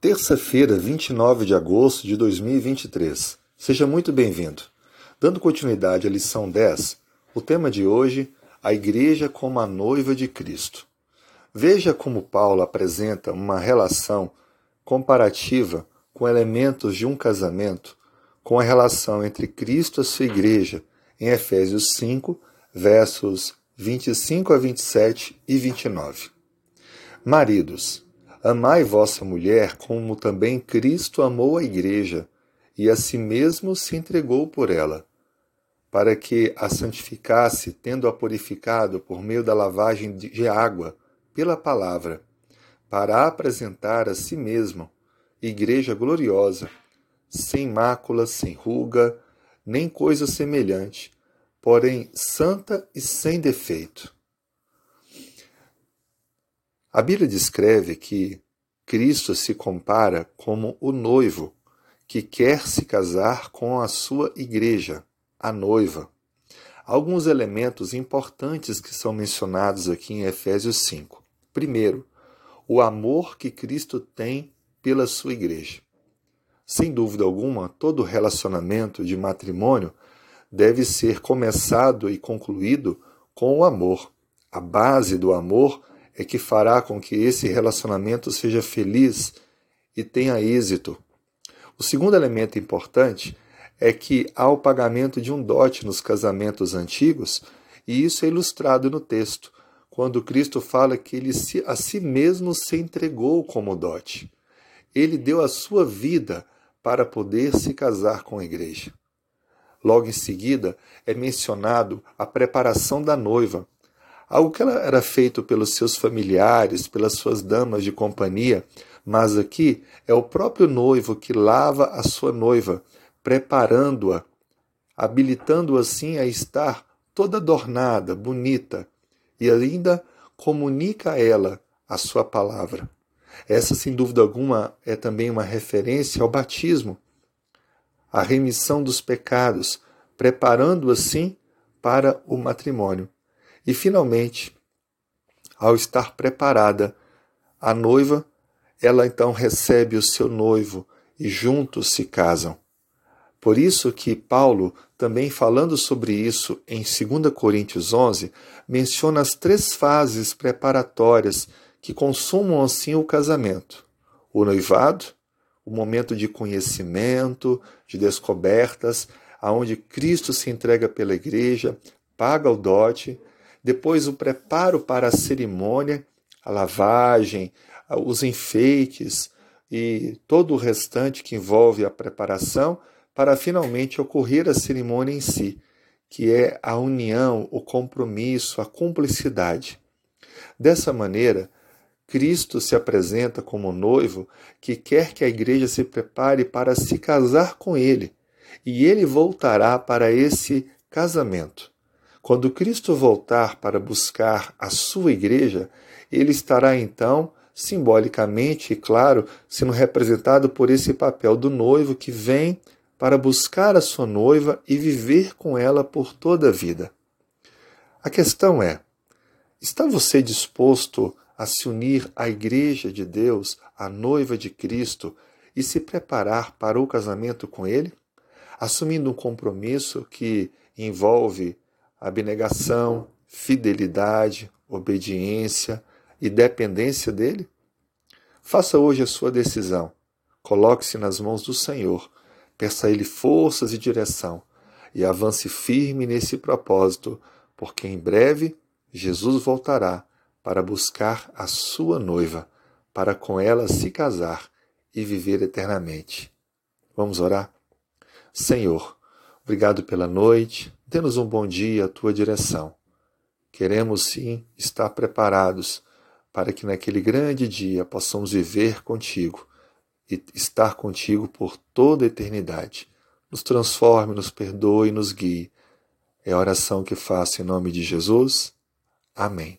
terça-feira, 29 de agosto de 2023. Seja muito bem-vindo. Dando continuidade à lição 10, o tema de hoje, a Igreja como a noiva de Cristo. Veja como Paulo apresenta uma relação comparativa com elementos de um casamento com a relação entre Cristo e sua Igreja em Efésios 5, versos 25 a 27 e 29. Maridos, Amai vossa mulher, como também Cristo amou a Igreja, e a si mesmo se entregou por ela, para que a santificasse, tendo-a purificado por meio da lavagem de água, pela palavra, para apresentar a si mesmo, Igreja gloriosa, sem mácula, sem ruga, nem coisa semelhante, porém santa e sem defeito. A Bíblia descreve que Cristo se compara como o noivo que quer se casar com a sua igreja, a noiva. Alguns elementos importantes que são mencionados aqui em Efésios 5. Primeiro, o amor que Cristo tem pela sua igreja. Sem dúvida alguma, todo relacionamento de matrimônio deve ser começado e concluído com o amor. A base do amor é que fará com que esse relacionamento seja feliz e tenha êxito. O segundo elemento importante é que há o pagamento de um dote nos casamentos antigos, e isso é ilustrado no texto, quando Cristo fala que ele a si mesmo se entregou como dote. Ele deu a sua vida para poder se casar com a igreja. Logo em seguida é mencionado a preparação da noiva, algo que era feito pelos seus familiares, pelas suas damas de companhia, mas aqui é o próprio noivo que lava a sua noiva, preparando-a, habilitando-a assim a estar toda adornada, bonita, e ainda comunica a ela a sua palavra. Essa, sem dúvida alguma, é também uma referência ao batismo, a remissão dos pecados, preparando assim para o matrimônio. E, finalmente, ao estar preparada, a noiva, ela então recebe o seu noivo e juntos se casam. Por isso que Paulo, também falando sobre isso em 2 Coríntios 11, menciona as três fases preparatórias que consumam assim o casamento: o noivado, o momento de conhecimento, de descobertas, aonde Cristo se entrega pela igreja, paga o dote, depois o preparo para a cerimônia, a lavagem, os enfeites e todo o restante que envolve a preparação para finalmente ocorrer a cerimônia em si, que é a união, o compromisso, a cumplicidade. Dessa maneira, Cristo se apresenta como noivo que quer que a igreja se prepare para se casar com ele, e ele voltará para esse casamento. Quando Cristo voltar para buscar a sua igreja, ele estará então, simbolicamente e claro, sendo representado por esse papel do noivo que vem para buscar a sua noiva e viver com ela por toda a vida. A questão é: está você disposto a se unir à Igreja de Deus, à noiva de Cristo, e se preparar para o casamento com Ele, assumindo um compromisso que envolve abnegação, fidelidade, obediência e dependência dele? Faça hoje a sua decisão. Coloque-se nas mãos do Senhor, peça a Ele forças e direção e avance firme nesse propósito, porque em breve Jesus voltará para buscar a sua noiva, para com ela se casar e viver eternamente. Vamos orar? Senhor, obrigado pela noite, Dê-nos um bom dia à tua direção. Queremos sim estar preparados para que naquele grande dia possamos viver contigo e estar contigo por toda a eternidade. Nos transforme, nos perdoe, nos guie. É a oração que faço em nome de Jesus. Amém.